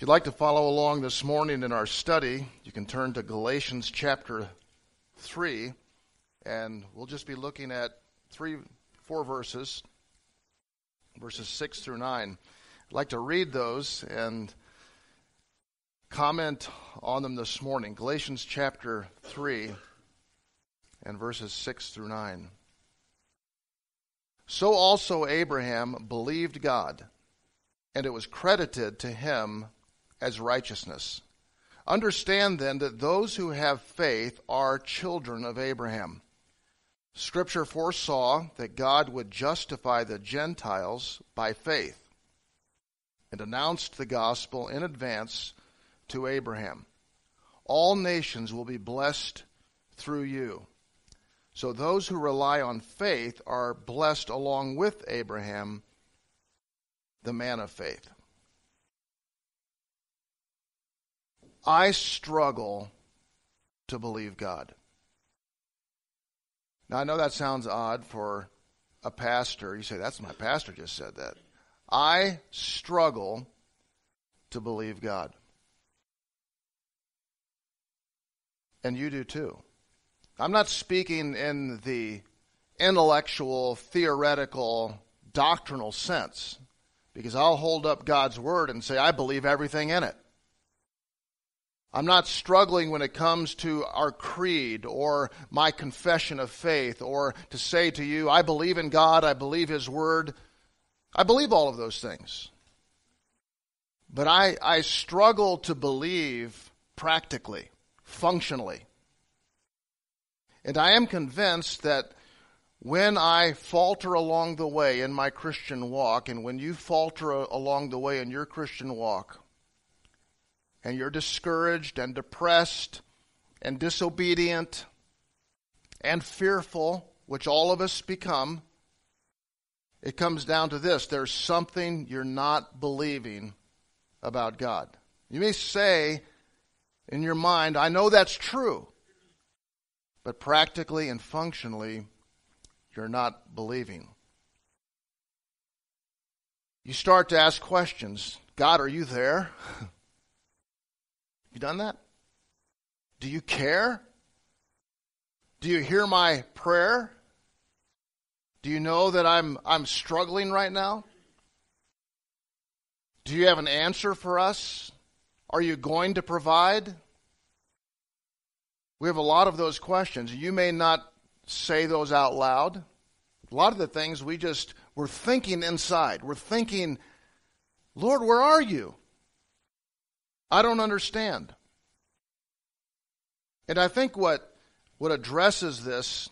If you'd like to follow along this morning in our study, you can turn to Galatians chapter 3, and we'll just be looking at three, four verses, verses 6 through 9. I'd like to read those and comment on them this morning. Galatians chapter 3 and verses 6 through 9. So also Abraham believed God, and it was credited to him as righteousness. Understand then that those who have faith are children of Abraham. Scripture foresaw that God would justify the Gentiles by faith and announced the gospel in advance to Abraham. All nations will be blessed through you. So those who rely on faith are blessed along with Abraham, the man of faith. I struggle to believe God. Now, I know that sounds odd for a pastor. You say, that's my pastor just said that. I struggle to believe God. And you do too. I'm not speaking in the intellectual, theoretical, doctrinal sense, because I'll hold up God's Word and say, I believe everything in it. I'm not struggling when it comes to our creed or my confession of faith or to say to you, I believe in God, I believe His Word. I believe all of those things. But I, I struggle to believe practically, functionally. And I am convinced that when I falter along the way in my Christian walk, and when you falter along the way in your Christian walk, and you're discouraged and depressed and disobedient and fearful, which all of us become, it comes down to this there's something you're not believing about God. You may say in your mind, I know that's true, but practically and functionally, you're not believing. You start to ask questions God, are you there? you done that? Do you care? Do you hear my prayer? Do you know that I'm, I'm struggling right now? Do you have an answer for us? Are you going to provide? We have a lot of those questions. You may not say those out loud. A lot of the things we just, we're thinking inside. We're thinking, Lord, where are you? I don't understand. And I think what, what addresses this,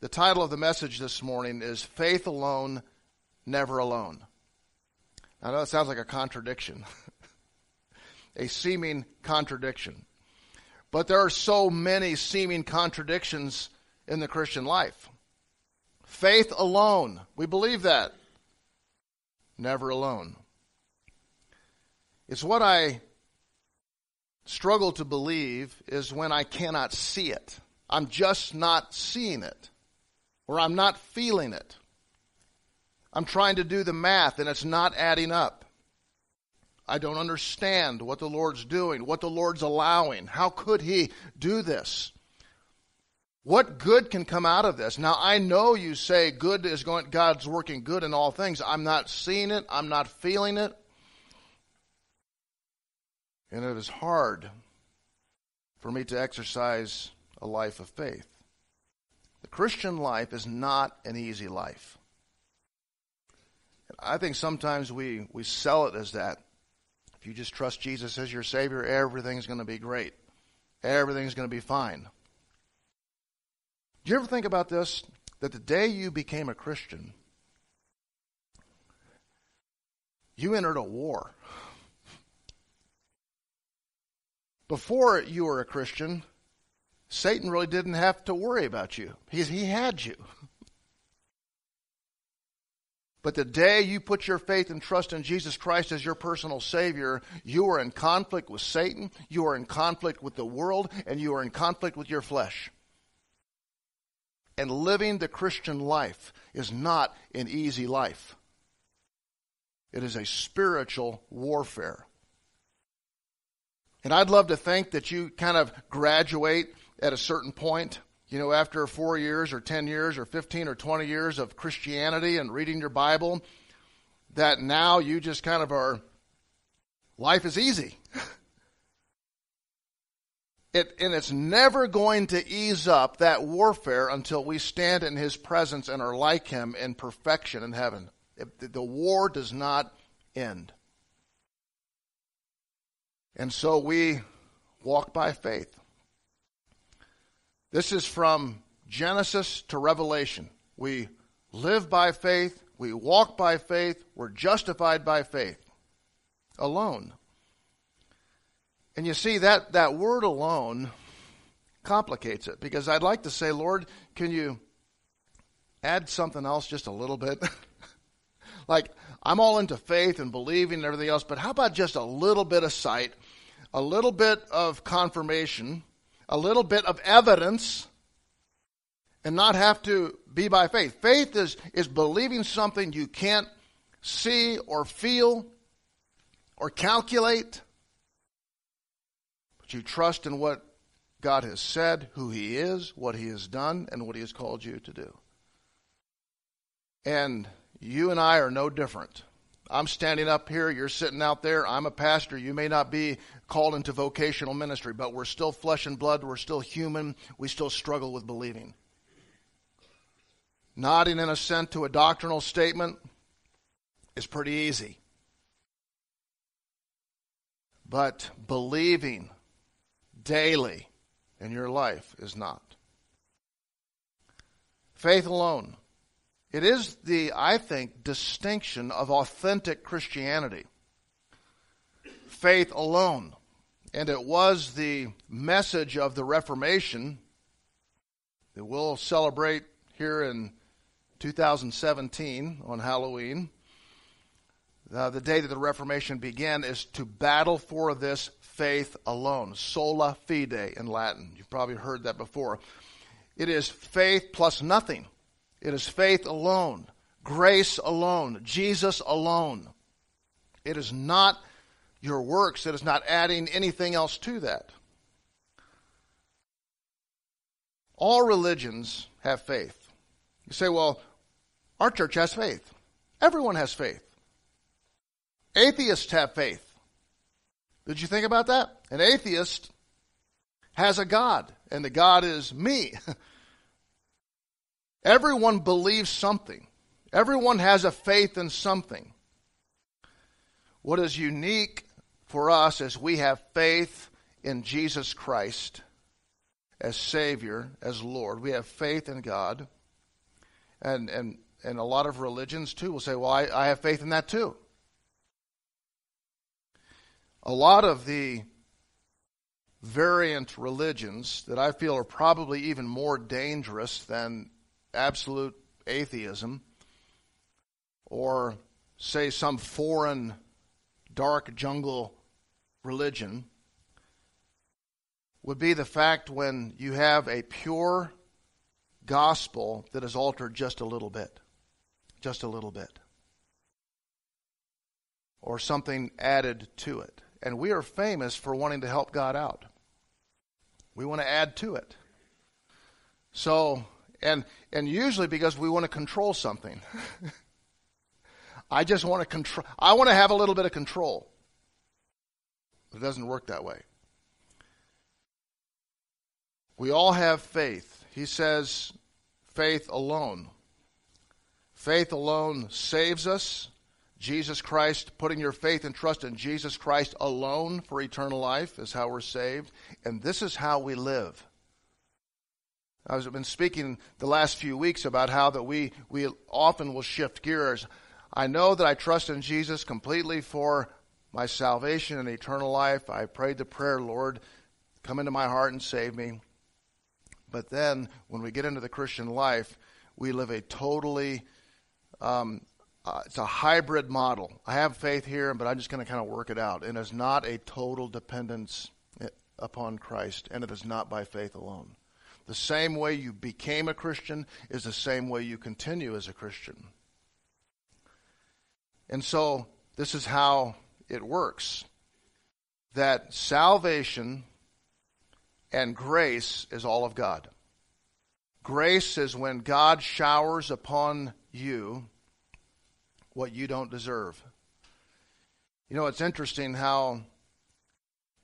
the title of the message this morning is Faith Alone, Never Alone. I know it sounds like a contradiction, a seeming contradiction. But there are so many seeming contradictions in the Christian life. Faith alone, we believe that. Never alone. It's what I struggle to believe is when I cannot see it. I'm just not seeing it, or I'm not feeling it. I'm trying to do the math and it's not adding up. I don't understand what the Lord's doing, what the Lord's allowing. How could He do this? What good can come out of this? Now I know you say good is going God's working good in all things. I'm not seeing it, I'm not feeling it. And it is hard for me to exercise a life of faith. The Christian life is not an easy life. I think sometimes we, we sell it as that. If you just trust Jesus as your Savior, everything's going to be great. Everything's going to be fine. Do you ever think about this? That the day you became a Christian, you entered a war. Before you were a Christian, Satan really didn't have to worry about you. He, he had you. But the day you put your faith and trust in Jesus Christ as your personal Savior, you are in conflict with Satan, you are in conflict with the world, and you are in conflict with your flesh. And living the Christian life is not an easy life. It is a spiritual warfare. And I'd love to think that you kind of graduate at a certain point, you know, after four years or 10 years or 15 or 20 years of Christianity and reading your Bible, that now you just kind of are, life is easy. It, and it's never going to ease up that warfare until we stand in his presence and are like him in perfection in heaven. It, the war does not end. And so we walk by faith. This is from Genesis to Revelation. We live by faith, we walk by faith, we're justified by faith alone. And you see, that, that word alone complicates it because I'd like to say, Lord, can you add something else just a little bit? like, I'm all into faith and believing and everything else, but how about just a little bit of sight, a little bit of confirmation, a little bit of evidence, and not have to be by faith? Faith is, is believing something you can't see or feel or calculate. But you trust in what God has said, who He is, what He has done, and what He has called you to do. And you and I are no different. I'm standing up here, you're sitting out there, I'm a pastor. You may not be called into vocational ministry, but we're still flesh and blood, we're still human, we still struggle with believing. Nodding in assent to a doctrinal statement is pretty easy. But believing daily in your life is not. Faith alone. It is the, I think, distinction of authentic Christianity. Faith alone. And it was the message of the Reformation that we'll celebrate here in 2017 on Halloween. Uh, the day that the Reformation began is to battle for this faith alone. Sola fide in Latin. You've probably heard that before. It is faith plus nothing. It is faith alone, grace alone, Jesus alone. It is not your works, it is not adding anything else to that. All religions have faith. You say, well, our church has faith. Everyone has faith. Atheists have faith. Did you think about that? An atheist has a God, and the God is me. Everyone believes something. Everyone has a faith in something. What is unique for us is we have faith in Jesus Christ as Savior, as Lord. We have faith in God. And, and, and a lot of religions, too, will say, well, I, I have faith in that, too a lot of the variant religions that I feel are probably even more dangerous than absolute atheism or, say, some foreign dark jungle religion would be the fact when you have a pure gospel that is altered just a little bit. Just a little bit. Or something added to it. And we are famous for wanting to help God out. We want to add to it. So, and and usually because we want to control something. I just want to control I want to have a little bit of control. It doesn't work that way. We all have faith. He says faith alone. Faith alone saves us. Jesus Christ, putting your faith and trust in Jesus Christ alone for eternal life is how we're saved. And this is how we live. I've been speaking the last few weeks about how that we, we often will shift gears. I know that I trust in Jesus completely for my salvation and eternal life. I prayed the prayer, Lord, come into my heart and save me. But then when we get into the Christian life, we live a totally um, uh, it's a hybrid model. I have faith here, but I'm just going to kind of work it out. And it's not a total dependence eh, upon Christ, and it is not by faith alone. The same way you became a Christian is the same way you continue as a Christian. And so, this is how it works. that salvation and grace is all of God. Grace is when God showers upon you what you don't deserve. You know, it's interesting how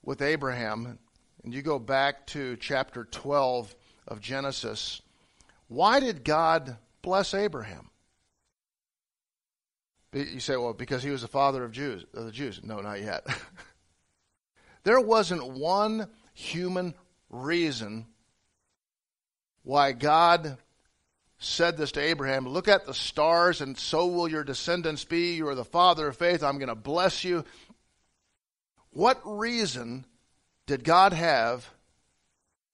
with Abraham, and you go back to chapter 12 of Genesis, why did God bless Abraham? You say, well, because he was the father of Jews, of the Jews. No, not yet. there wasn't one human reason why God said this to Abraham Look at the stars, and so will your descendants be. You are the father of faith. I'm going to bless you. What reason did God have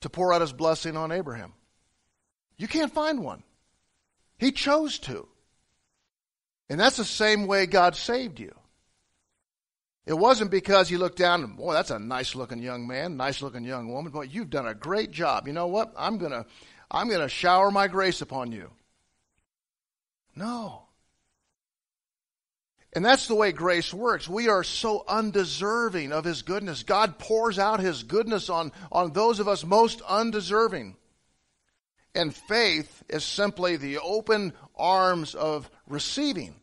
to pour out his blessing on Abraham? You can't find one. He chose to. And that's the same way God saved you. It wasn't because he looked down and, boy, that's a nice looking young man, nice looking young woman. Boy, you've done a great job. You know what? I'm going to I'm going to shower my grace upon you. No. And that's the way grace works. We are so undeserving of His goodness. God pours out His goodness on, on those of us most undeserving. And faith is simply the open arms of receiving.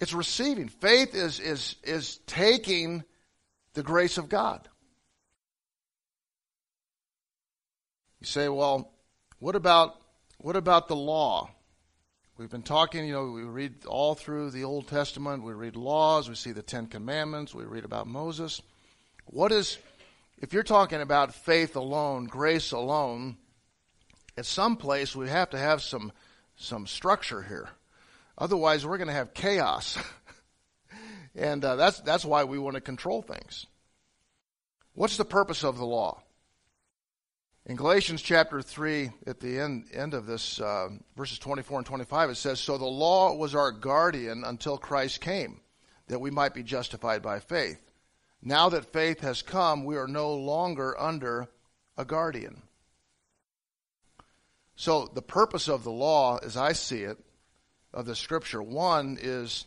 It's receiving. Faith is, is, is taking the grace of God. You say, well, what about what about the law? We've been talking, you know, we read all through the Old Testament, we read laws, we see the Ten Commandments, we read about Moses. What is, if you're talking about faith alone, grace alone, at some place we have to have some, some structure here. Otherwise, we're going to have chaos. and uh, that's, that's why we want to control things. What's the purpose of the law? In Galatians chapter 3, at the end, end of this, uh, verses 24 and 25, it says, So the law was our guardian until Christ came, that we might be justified by faith. Now that faith has come, we are no longer under a guardian. So the purpose of the law, as I see it, of the scripture, one is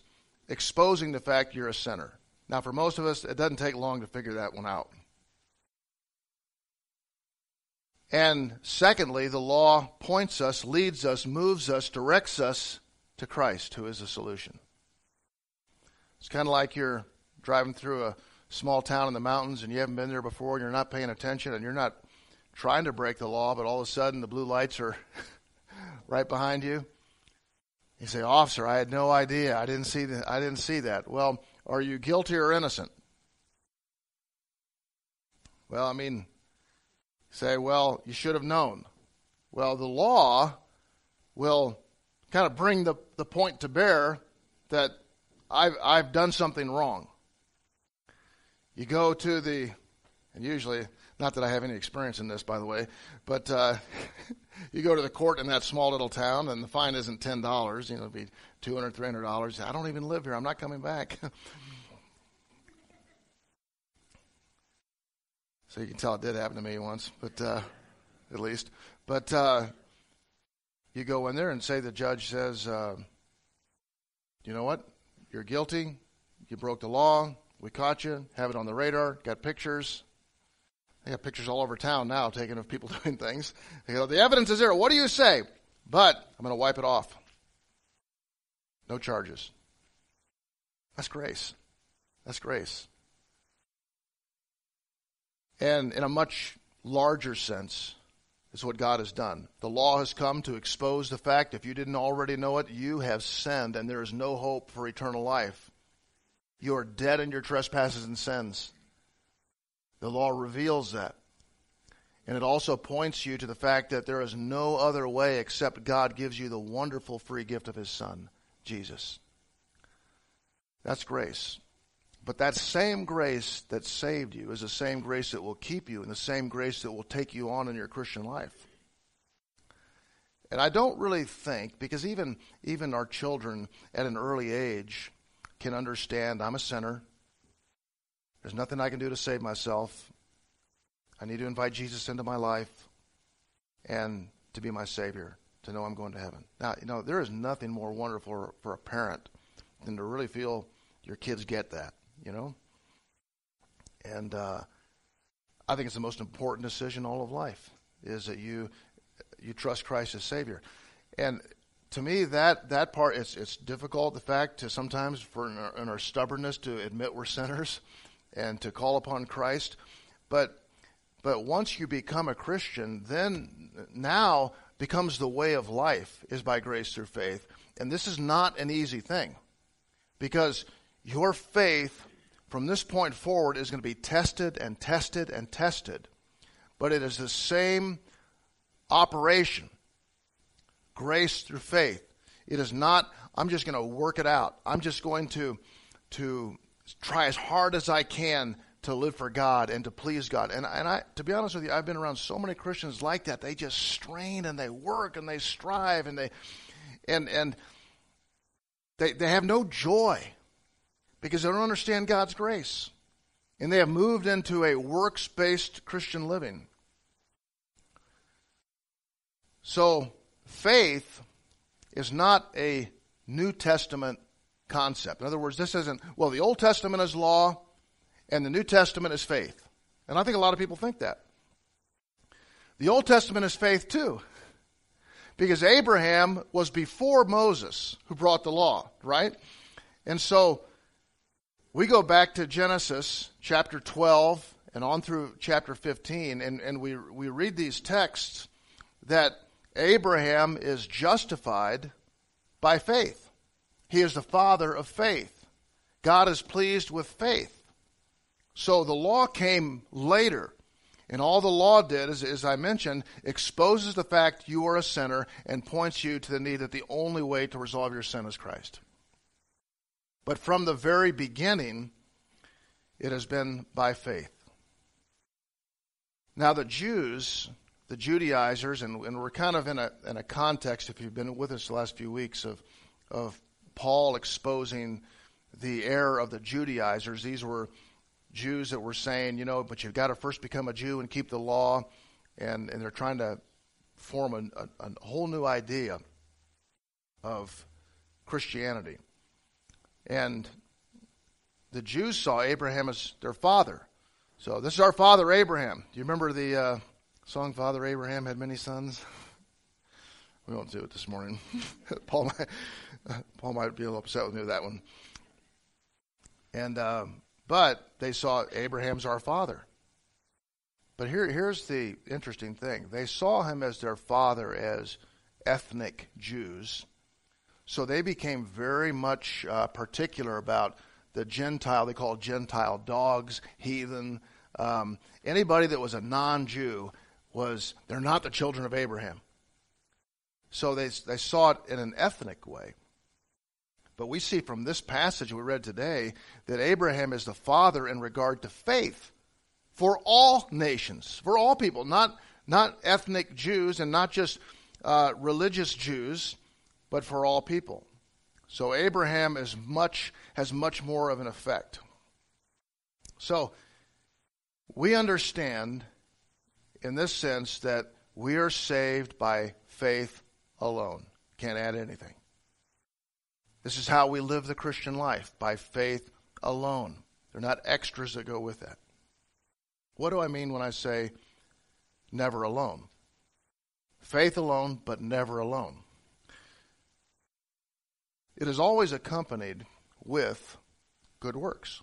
exposing the fact you're a sinner. Now, for most of us, it doesn't take long to figure that one out. And secondly, the law points us, leads us, moves us, directs us to Christ, who is the solution. It's kind of like you're driving through a small town in the mountains and you haven't been there before and you're not paying attention and you're not trying to break the law, but all of a sudden the blue lights are right behind you. You say, "Officer, I had no idea. I didn't see that. I didn't see that." Well, are you guilty or innocent? Well, I mean, say, well, you should have known. Well, the law will kind of bring the, the point to bear that I've, I've done something wrong. You go to the, and usually, not that I have any experience in this, by the way, but uh, you go to the court in that small little town, and the fine isn't ten dollars. You know, it'll be two hundred, three hundred dollars. I don't even live here. I'm not coming back. So you can tell it did happen to me once, but uh, at least. But uh, you go in there and say the judge says, uh, you know what? You're guilty. You broke the law. We caught you. Have it on the radar. Got pictures. They got pictures all over town now taken of people doing things. They go, the evidence is there. What do you say? But I'm going to wipe it off. No charges. That's grace. That's grace. And in a much larger sense, is what God has done. The law has come to expose the fact, if you didn't already know it, you have sinned and there is no hope for eternal life. You are dead in your trespasses and sins. The law reveals that. And it also points you to the fact that there is no other way except God gives you the wonderful free gift of His Son, Jesus. That's grace. But that same grace that saved you is the same grace that will keep you and the same grace that will take you on in your Christian life. And I don't really think, because even, even our children at an early age can understand I'm a sinner. There's nothing I can do to save myself. I need to invite Jesus into my life and to be my Savior, to know I'm going to heaven. Now, you know, there is nothing more wonderful for, a parent than to really feel your kids get that you know? And uh, I think it's the most important decision all of life is that you you trust Christ as Savior. And to me, that that part it's it's difficult. The fact to sometimes for in our, in our stubbornness to admit we're sinners and to call upon Christ, but but once you become a Christian, then now becomes the way of life is by grace through faith. And this is not an easy thing because your faith from this point forward is going to be tested and tested and tested. But it is the same operation grace through faith. It is not, I'm just going to work it out. I'm just going to, to try as hard as I can to live for God and to please God. And, and I, to be honest with you, I've been around so many Christians like that. They just strain and they work and they strive and they, and, and they, they have no joy because they don't understand God's grace. And they have moved into a works based Christian living. So, faith is not a New Testament concept. In other words, this isn't, well, the Old Testament is law and the New Testament is faith. And I think a lot of people think that. The Old Testament is faith too. Because Abraham was before Moses who brought the law, right? And so we go back to Genesis chapter 12 and on through chapter 15, and, and we, we read these texts that Abraham is justified by faith. He is the father of faith. God is pleased with faith. So the law came later. And all the law did, as I mentioned, exposes the fact you are a sinner and points you to the need that the only way to resolve your sin is Christ. But from the very beginning, it has been by faith. Now, the Jews the Judaizers, and, and, we're kind of in a, in a context, if you've been with us the last few weeks, of, of Paul exposing the error of the Judaizers. These were Jews that were saying, you know, but you've got to first become a Jew and keep the law, and, and they're trying to form a, a, a whole new idea of Christianity. And the Jews saw Abraham as their father. So this is our father Abraham. Do you remember the uh, song Father Abraham had many sons. We won't do it this morning. Paul might Paul might be a little upset with me with that one. And uh, but they saw Abraham's our father. But here here's the interesting thing: they saw him as their father as ethnic Jews, so they became very much uh, particular about the Gentile. They called Gentile dogs, heathen. Um, anybody that was a non-Jew was they're not the children of Abraham. So they, they saw it in an ethnic way. But we see from this passage we read today that Abraham is the father in regard to faith for all nations, for all people, not, not ethnic Jews and not just uh, religious Jews, but for all people. So Abraham is much, has much more of an effect. So we understand in this sense that we are saved by faith alone. Can't add anything. This is how we live the Christian life, by faith alone. They're not extras that go with that. What do I mean when I say never alone? Faith alone, but never alone. It is always accompanied with good works,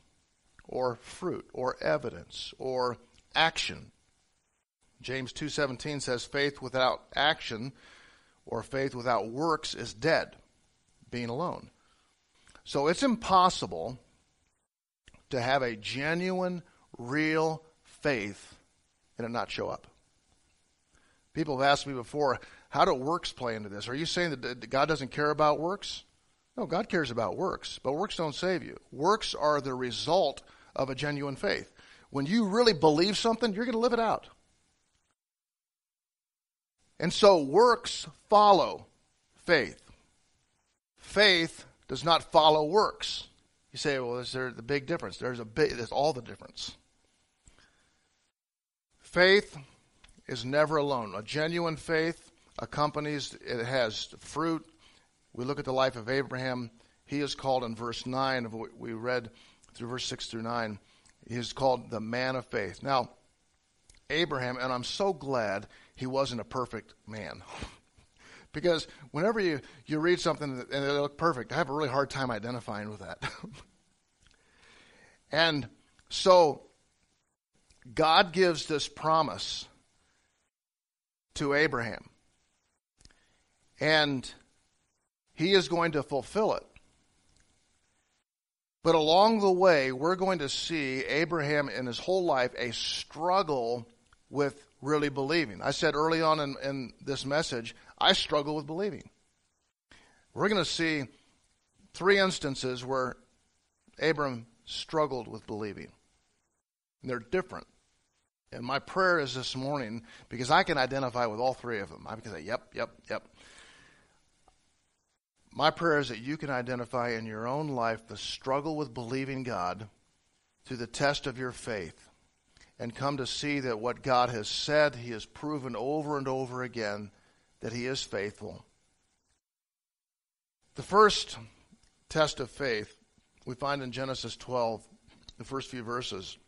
or fruit, or evidence, or action. James 2:17 says faith without action or faith without works is dead, being alone. So it's impossible to have a genuine, real faith and it not show up. People have asked me before, how do works play into this? Are you saying that God doesn't care about works? No, God cares about works, but works don't save you. Works are the result of a genuine faith. When you really believe something, you're going to live it out. And so works follow faith. Faith does not follow works. You say, well, is there the big difference? There's a big, there's all the difference. Faith is never alone. A genuine faith accompanies, it has fruit. We look at the life of Abraham. He is called in verse 9 of what we read through verse 6 through 9, he is called the man of faith. Now, Abraham, and I'm so glad he wasn't a perfect man. because whenever you, you read something and it looks perfect, I have a really hard time identifying with that. and so God gives this promise to Abraham. And he is going to fulfill it. But along the way, we're going to see Abraham in his whole life a struggle with really believing. I said early on in, in this message, I struggle with believing. We're going to see three instances where Abram struggled with believing. And they're different. And my prayer is this morning, because I can identify with all three of them. I can say, yep, yep, yep. My prayer is that you can identify in your own life the struggle with believing God through the test of your faith and come to see that what God has said, He has proven over and over again that He is faithful. The first test of faith we find in Genesis 12, the first few verses.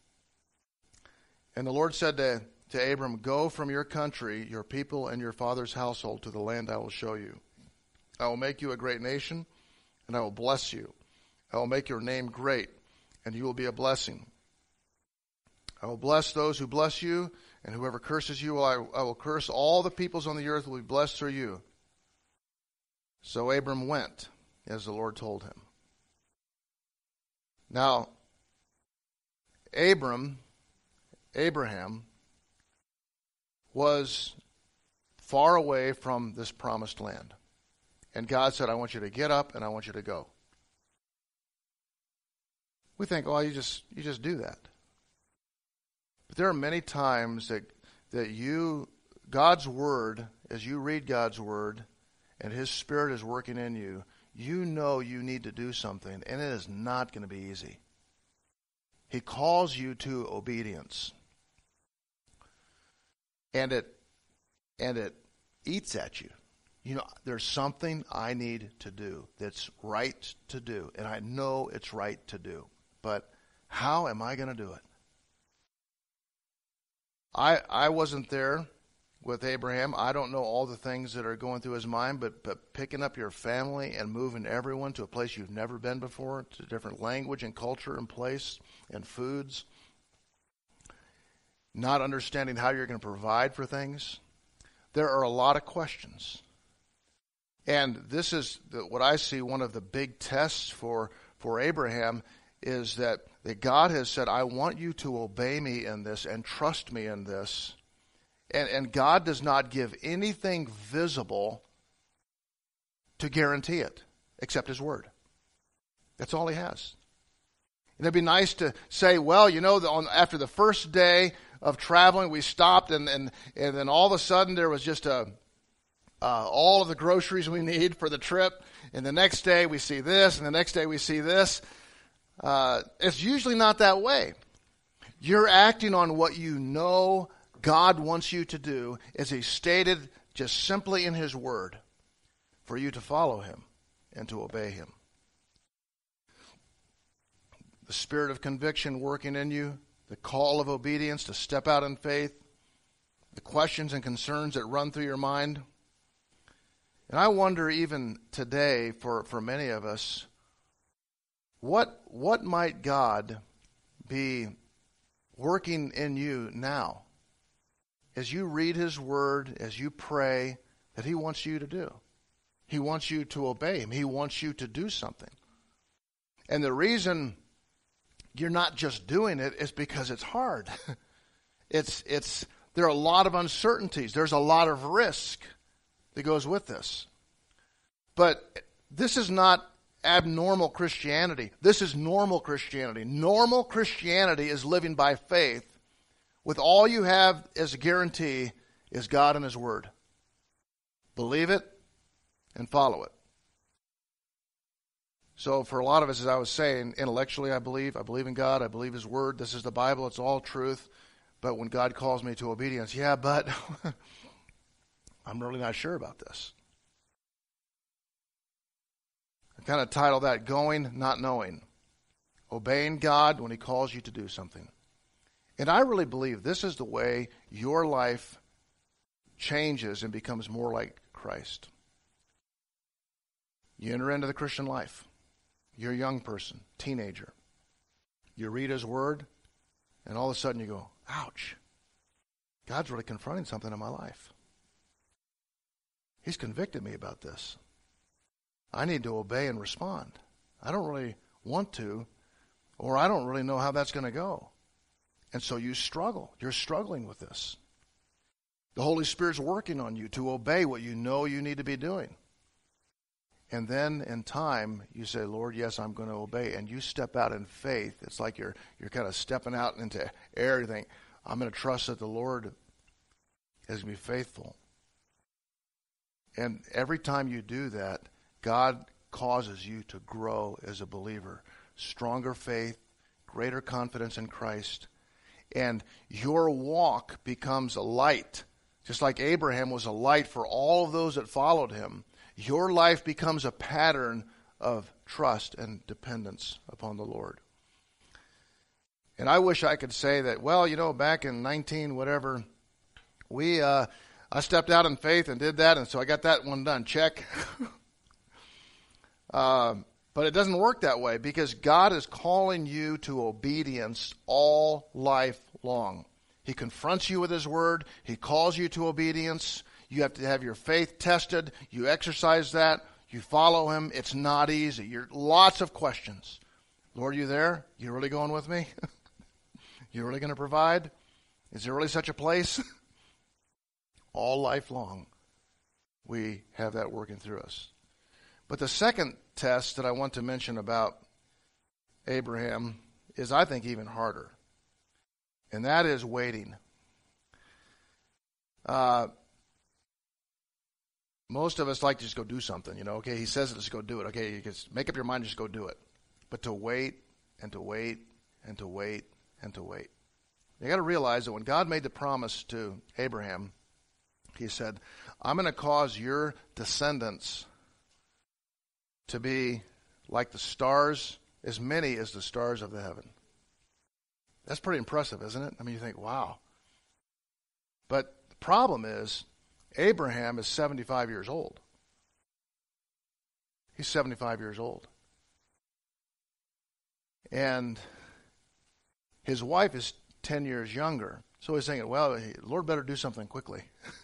And the Lord said to, to Abram, Go from your country, your people, and your father's household to the land I will show you. I will make you a great nation, and I will bless you. I will make your name great, and you will be a blessing. I will bless those who bless you, and whoever curses you, I, I will curse. All the peoples on the earth will be blessed through you. So Abram went, as the Lord told him. Now, Abram, Abraham, was far away from this promised land. And God said, I want you to get up and I want you to go. We think, oh, you just you just do that. But there are many times that that you God's word, as you read God's word and his spirit is working in you, you know you need to do something, and it is not going to be easy. He calls you to obedience. And it and it eats at you you know, there's something I need to do that's right to do, and I know it's right to do, but how am I going to do it? I I wasn't there with Abraham. I don't know all the things that are going through his mind, but but picking up your family and moving everyone to a place you've never been before, to different language and culture and place and foods, not understanding how you're going to provide for things. There are a lot of questions. And this is what I see one of the big tests for, for Abraham is that, that God has said, I want you to obey me in this and trust me in this. And, and God does not give anything visible to guarantee it except His Word. That's all He has. And it'd be nice to say, well, you know, on, after the first day of traveling, we stopped, and, and, and then all of a sudden there was just a, uh, all of the groceries we need for the trip. And the next day we see this, and the next day we see this. Uh, it's usually not that way. You're acting on what you know God wants you to do, as He stated just simply in His Word, for you to follow Him and to obey Him. The spirit of conviction working in you, the call of obedience to step out in faith, the questions and concerns that run through your mind. And I wonder, even today, for, for many of us, what, what might God be working in you now as you read His Word, as you pray, that He wants you to do? He wants you to obey Him, He wants you to do something. And the reason you're not just doing it is because it's hard. it's, it's, there are a lot of uncertainties, there's a lot of risk that goes with this. But this is not abnormal Christianity. This is normal Christianity. Normal Christianity is living by faith with all you have as a guarantee is God and His Word. Believe it and follow it. So, for a lot of us, as I was saying, intellectually, I believe. I believe in God. I believe His Word. This is the Bible. It's all truth. But when God calls me to obedience, yeah, but I'm really not sure about this. I kind of title that Going, Not Knowing. obeying God when He calls you to do something. And I really believe this is the way your life changes and becomes more like Christ. You enter into the Christian life. You're a young person, teenager. You read His Word, and all of a sudden you go, ouch. God's really confronting something in my life. He's convicted me about this. I need to obey and respond. I don't really want to, or I don't really know how that's going to go. And so you struggle. You're struggling with this. The Holy Spirit's working on you to obey what you know you need to be doing. And then in time, you say, Lord, yes, I'm going to obey. And you step out in faith. It's like you're, you're kind of stepping out into air. You think, I'm going to trust that the Lord is going to be faithful. And every time you do that, God causes you to grow as a believer. Stronger faith, greater confidence in Christ, and your walk becomes a light. Just like Abraham was a light for all of those that followed him, your life becomes a pattern of trust and dependence upon the Lord. And I wish I could say that, well, you know, back in 19 whatever, we, uh, I stepped out in faith and did that, and so I got that one done. Check. uh, but it doesn't work that way because God is calling you to obedience all life long. He confronts you with His Word, He calls you to obedience. You have to have your faith tested. You exercise that. You follow Him. It's not easy. You're lots of questions. Lord, are you there? You really going with me? you really going to provide? Is there really such a place? all life long, we have that working through us. But the second test that I want to mention about Abraham is, I think, even harder, and that is waiting. Uh, most of us like to just go do something, you know. Okay, he says it, just go do it. Okay, you just make up your mind, just go do it. But to wait and to wait and to wait and to wait. You got to realize that when God made the promise to Abraham, He said, "I'm going to cause your descendants to be like the stars, as many as the stars of the heaven. That's pretty impressive, isn't it? I mean, you think, wow. But the problem is, Abraham is 75 years old. He's 75 years old. And his wife is 10 years younger. So he's thinking, well, Lord better do something quickly.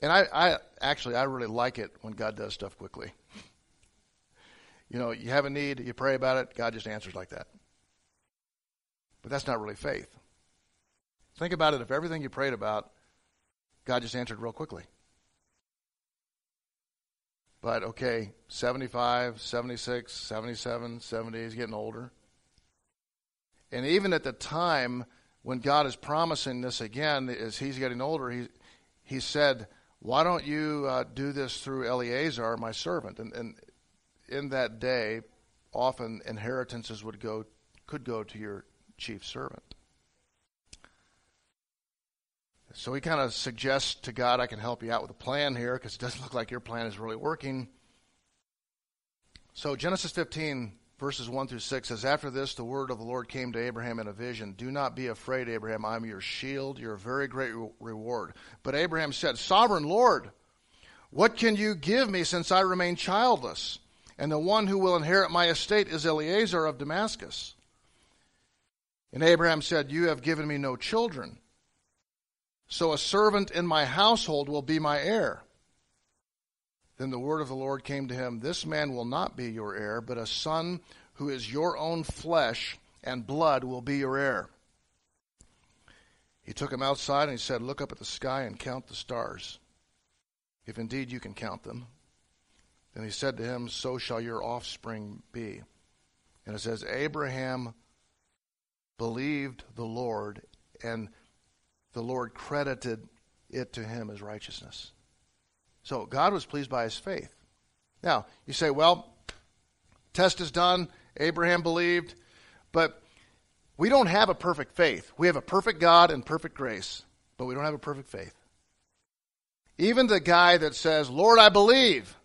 And I, I actually I really like it when God does stuff quickly. You know, you have a need, you pray about it, God just answers like that. But that's not really faith. Think about it if everything you prayed about, God just answered real quickly. But okay, 75, 76, 77, 70, he's getting older. And even at the time when God is promising this again, as he's getting older, he, he said, why don't you uh, do this through Eliezer, my servant? And, and in that day, often inheritances would go could go to your chief servant. So he kind of suggests to God, I can help you out with a plan here because it doesn't look like your plan is really working. So Genesis 15 verses 1 through 6 says, After this, the word of the Lord came to Abraham in a vision. Do not be afraid, Abraham. I am your shield, your very great reward. But Abraham said, Sovereign Lord, what can you give me since I remain childless? And the one who will inherit my estate is Eliezer of Damascus. And Abraham said, You have given me no children. So a servant in my household will be my heir. Then the word of the Lord came to him This man will not be your heir, but a son who is your own flesh and blood will be your heir. He took him outside and he said, Look up at the sky and count the stars, if indeed you can count them. Then he said to him, So shall your offspring be. And it says, Abraham believed the Lord, and the Lord credited it to him as righteousness. So God was pleased by his faith. Now, you say, well, test is done. Abraham believed. But we don't have a perfect faith. We have a perfect God and perfect grace, but we don't have a perfect faith. Even the guy that says, Lord, I believe,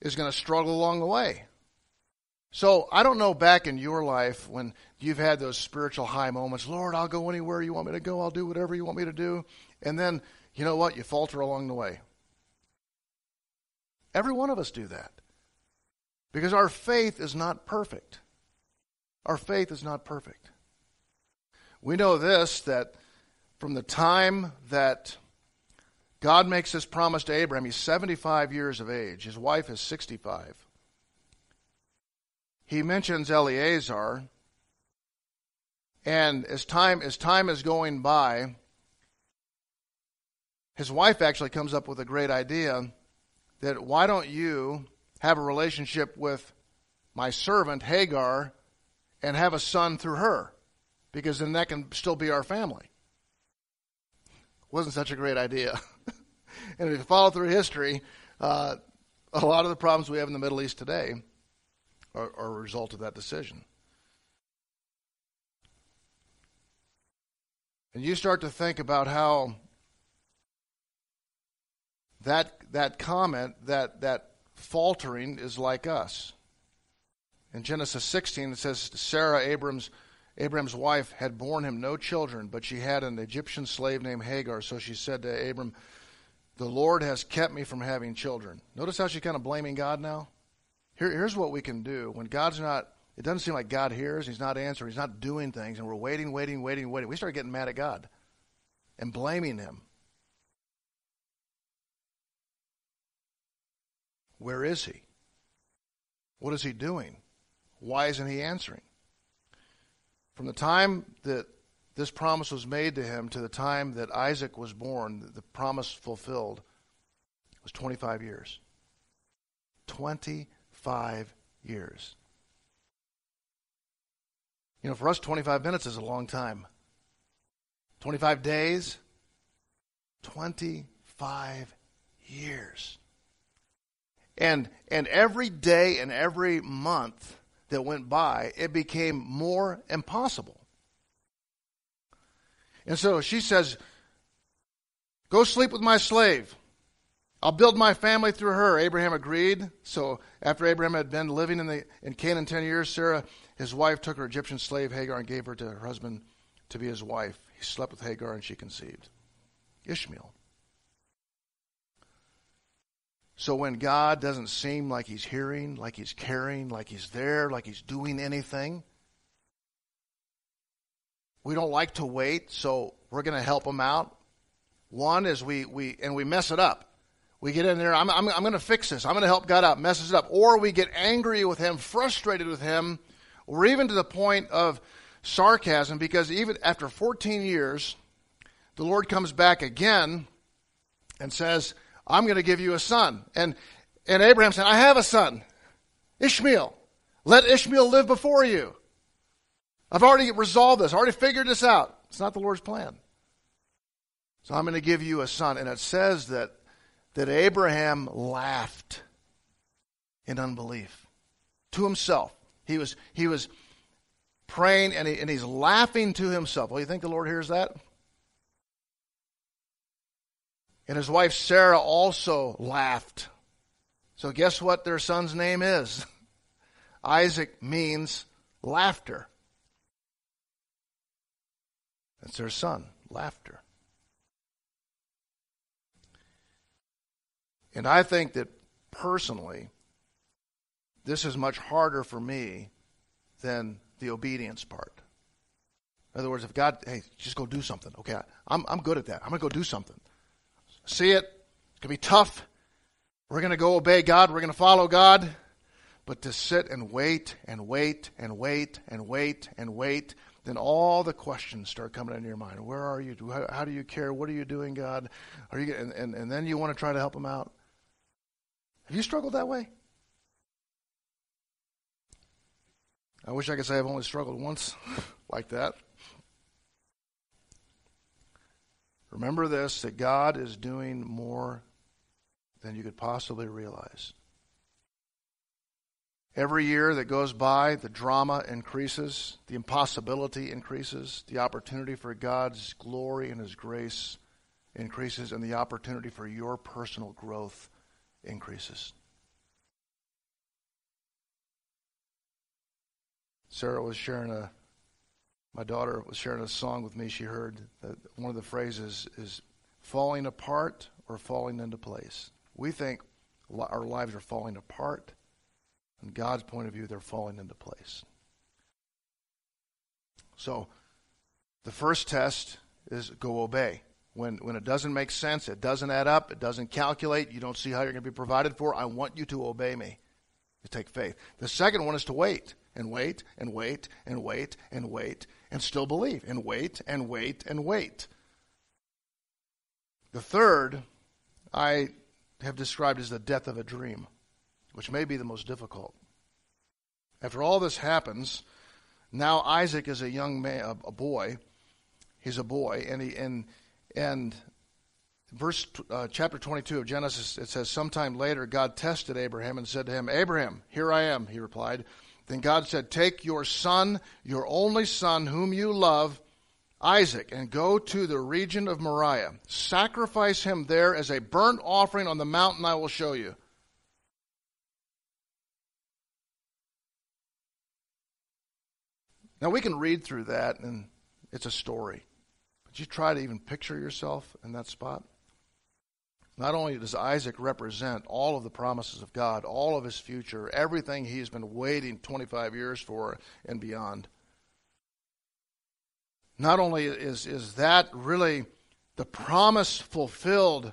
is going to struggle along the way. So I don't know back in your life when you've had those spiritual high moments, Lord, I'll go anywhere you want me to go, I'll do whatever you want me to do. And then, you know what? You falter along the way. Every one of us do that. Because our faith is not perfect. Our faith is not perfect. We know this that from the time that God makes this promise to Abraham, he's 75 years of age, his wife is 65. He mentions Eliezer, and as time, as time is going by, his wife actually comes up with a great idea that why don't you have a relationship with my servant Hagar and have a son through her? Because then that can still be our family. Wasn't such a great idea. and if you follow through history, uh, a lot of the problems we have in the Middle East today are, are a result of that decision. And you start to think about how that that comment, that that faltering is like us. In Genesis 16, it says Sarah, Abram's Abraham's wife, had borne him no children, but she had an Egyptian slave named Hagar. So she said to Abram, "The Lord has kept me from having children." Notice how she's kind of blaming God now. Here, here's what we can do when God's not. It doesn't seem like God hears. He's not answering. He's not doing things, and we're waiting, waiting, waiting, waiting. We start getting mad at God and blaming Him. Where is he? What is he doing? Why isn't he answering? From the time that this promise was made to him to the time that Isaac was born, the promise fulfilled, was 25 years. 25 years. You know, for us, 25 minutes is a long time. 25 days, 25 years. And, and every day and every month that went by, it became more impossible. And so she says, Go sleep with my slave. I'll build my family through her. Abraham agreed. So after Abraham had been living in, the, in Canaan 10 years, Sarah, his wife, took her Egyptian slave Hagar and gave her to her husband to be his wife. He slept with Hagar and she conceived Ishmael. So when God doesn't seem like he's hearing, like he's caring, like he's there, like he's doing anything, we don't like to wait, so we're going to help him out. One is we, we and we mess it up. We get in there, I'm, I'm, I'm going to fix this. I'm going to help God out, messes it up. Or we get angry with him, frustrated with him, or even to the point of sarcasm because even after 14 years, the Lord comes back again and says, I'm going to give you a son. And, and Abraham said, I have a son, Ishmael. Let Ishmael live before you. I've already resolved this, I already figured this out. It's not the Lord's plan. So I'm going to give you a son. And it says that, that Abraham laughed in unbelief to himself. He was, he was praying and, he, and he's laughing to himself. Well, you think the Lord hears that? And his wife Sarah also laughed. So, guess what their son's name is? Isaac means laughter. That's their son, laughter. And I think that personally, this is much harder for me than the obedience part. In other words, if God, hey, just go do something. Okay, I'm, I'm good at that. I'm going to go do something see it. It's going to be tough. We're going to go obey God. We're going to follow God. But to sit and wait and wait and wait and wait and wait, then all the questions start coming into your mind. Where are you? How, do you care? What are you doing, God? Are you? And, and, and then you want to try to help them out. Have you struggled that way? I wish I could say I've only struggled once like that. Remember this that God is doing more than you could possibly realize. Every year that goes by, the drama increases, the impossibility increases, the opportunity for God's glory and His grace increases, and the opportunity for your personal growth increases. Sarah was sharing a, my daughter was sharing a song with me. She heard that one of the phrases is falling apart or falling into place. We think our lives are falling apart. From God's point of view, they're falling into place. So, the first test is go obey. When, when it doesn't make sense, it doesn't add up, it doesn't calculate, you don't see how you're going to be provided for, I want you to obey me. You take faith. The second one is to wait and wait and wait and wait and wait and still believe and wait and wait and wait. The third I have described as the death of a dream, which may be the most difficult. After all this happens, now Isaac is a young man, a boy. He's a boy, and he and and verse uh, chapter 22 of Genesis it says sometime later God tested Abraham and said to him, "Abraham, here I am," he replied. Then God said, "Take your son, your only son whom you love, Isaac, and go to the region of Moriah. Sacrifice him there as a burnt offering on the mountain I will show you." Now we can read through that and it's a story. But you try to even picture yourself in that spot. Not only does Isaac represent all of the promises of God, all of his future, everything he's been waiting 25 years for and beyond. Not only is, is that really the promise fulfilled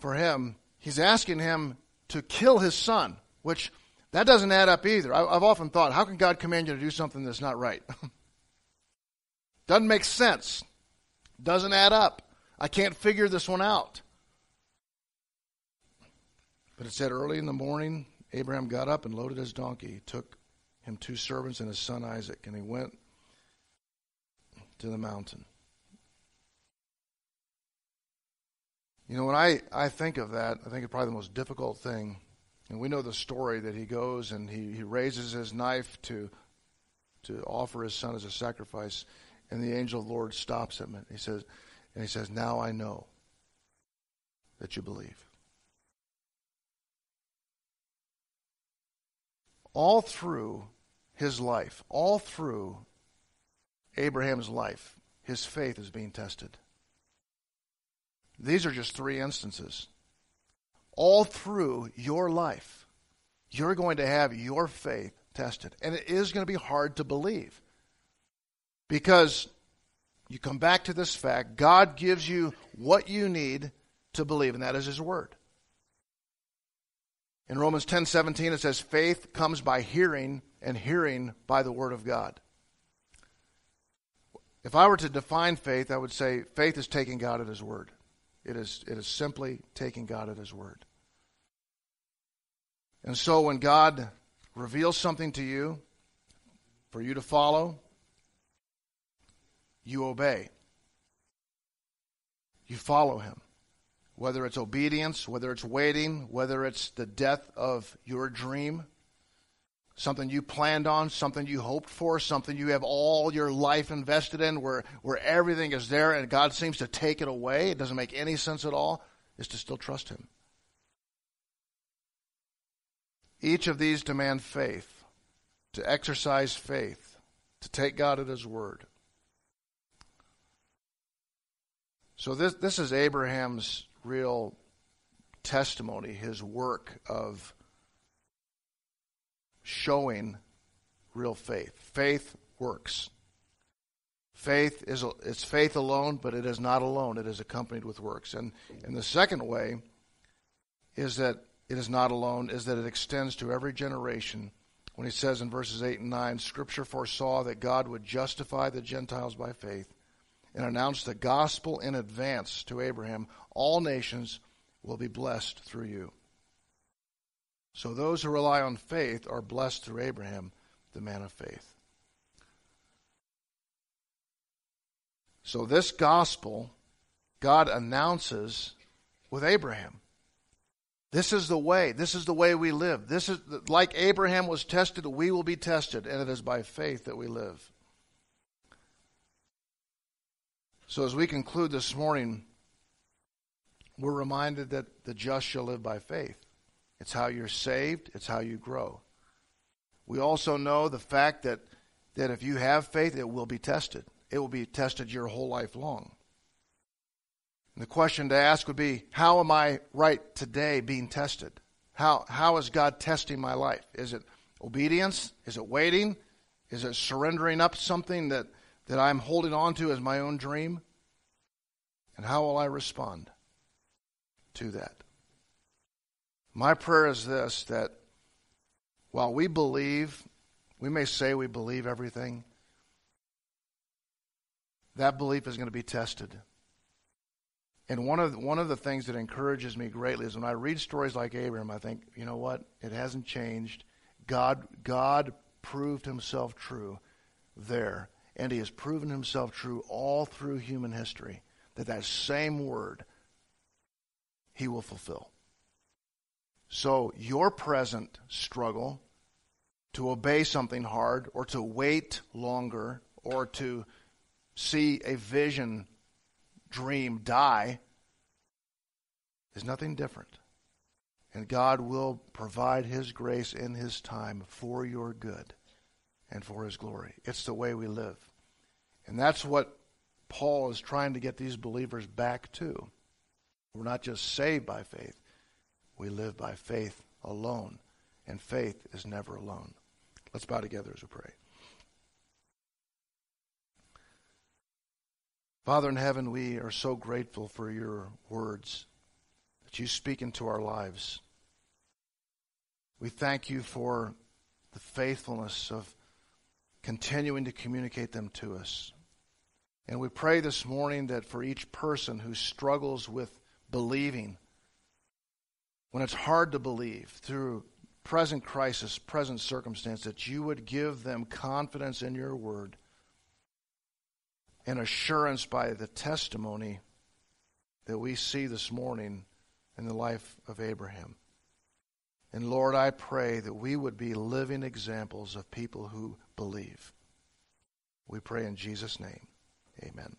for him, he's asking him to kill his son, which that doesn't add up either. I, have often thought, how can God command you to do something that's not right? doesn't make sense. Doesn't add up. I can't figure this one out. But it said early in the morning, Abraham got up and loaded his donkey, took him two servants and his son Isaac, and he went to the mountain. You know, when I, I think of that, I think it's probably the most difficult thing and we know the story that he goes and he, he raises his knife to, to offer his son as a sacrifice. And the angel of the Lord stops him and he says, and he says, Now I know that you believe. All through his life, all through Abraham's life, his faith is being tested. These are just three instances all through your life, you're going to have your faith tested. And it is going to be hard to believe. Because you come back to this fact God gives you what you need to believe, and that is His Word. In Romans 10 17, it says, Faith comes by hearing, and hearing by the Word of God. If I were to define faith, I would say faith is taking God at His Word. It is, it is simply taking God at His word. And so when God reveals something to you for you to follow, you obey. You follow Him. Whether it's obedience, whether it's waiting, whether it's the death of your dream, something you planned on, something you hoped for, something you have all your life invested in, where, where everything is there and God seems to take it away, it doesn't make any sense at all, is to still trust Him. Each of these demand faith, to exercise faith, to take God at His word. So this, this is Abraham's real testimony, his work of showing real faith. Faith works. Faith is it's faith alone, but it is not alone. It is accompanied with works. And and the second way is that it is not alone, is that it extends to every generation. When he says in verses 8 and 9, Scripture foresaw that God would justify the Gentiles by faith and announce the gospel in advance to Abraham, all nations will be blessed through you. So those who rely on faith are blessed through Abraham, the man of faith. So this gospel, God announces with Abraham. This is the way. This is the way we live. This is like Abraham was tested, we will be tested, and it is by faith that we live. So as we conclude this morning, we're reminded that the just shall live by faith. It's how you're saved, it's how you grow. we also know the fact that, that if you have faith, it will be tested. It will be tested your whole life long. And the question to ask would be how am I right today being tested? How, how is God testing my life? Is it obedience? Is it waiting? Is it surrendering up something that, that I'm holding on to as my own dream? And how will I respond to that? My prayer is this that while we believe, we may say we believe everything, that belief is going to be tested. And one of the, one of the things that encourages me greatly is when I read stories like Abraham, I think, you know what? It hasn't changed. God God proved himself true there, and he has proven himself true all through human history that that same word he will fulfill. So your present struggle to obey something hard or to wait longer or to see a vision dream die is nothing different. And God will provide His grace in His time for your good and for His glory. It's the way we live. And that's what Paul is trying to get these believers back to. We're not just saved by faith, we live by faith alone. And faith is never alone. Let's bow together as we pray. Father in heaven, we are so grateful for your words that you speak into our lives. We thank you for the faithfulness of continuing to communicate them to us. And we pray this morning that for each person who struggles with believing, when it's hard to believe through present crisis, present circumstance, that you would give them confidence in your word and assurance by the testimony that we see this morning in the life of Abraham. And Lord, I pray that we would be living examples of people who believe. We pray in Jesus' name. Amen.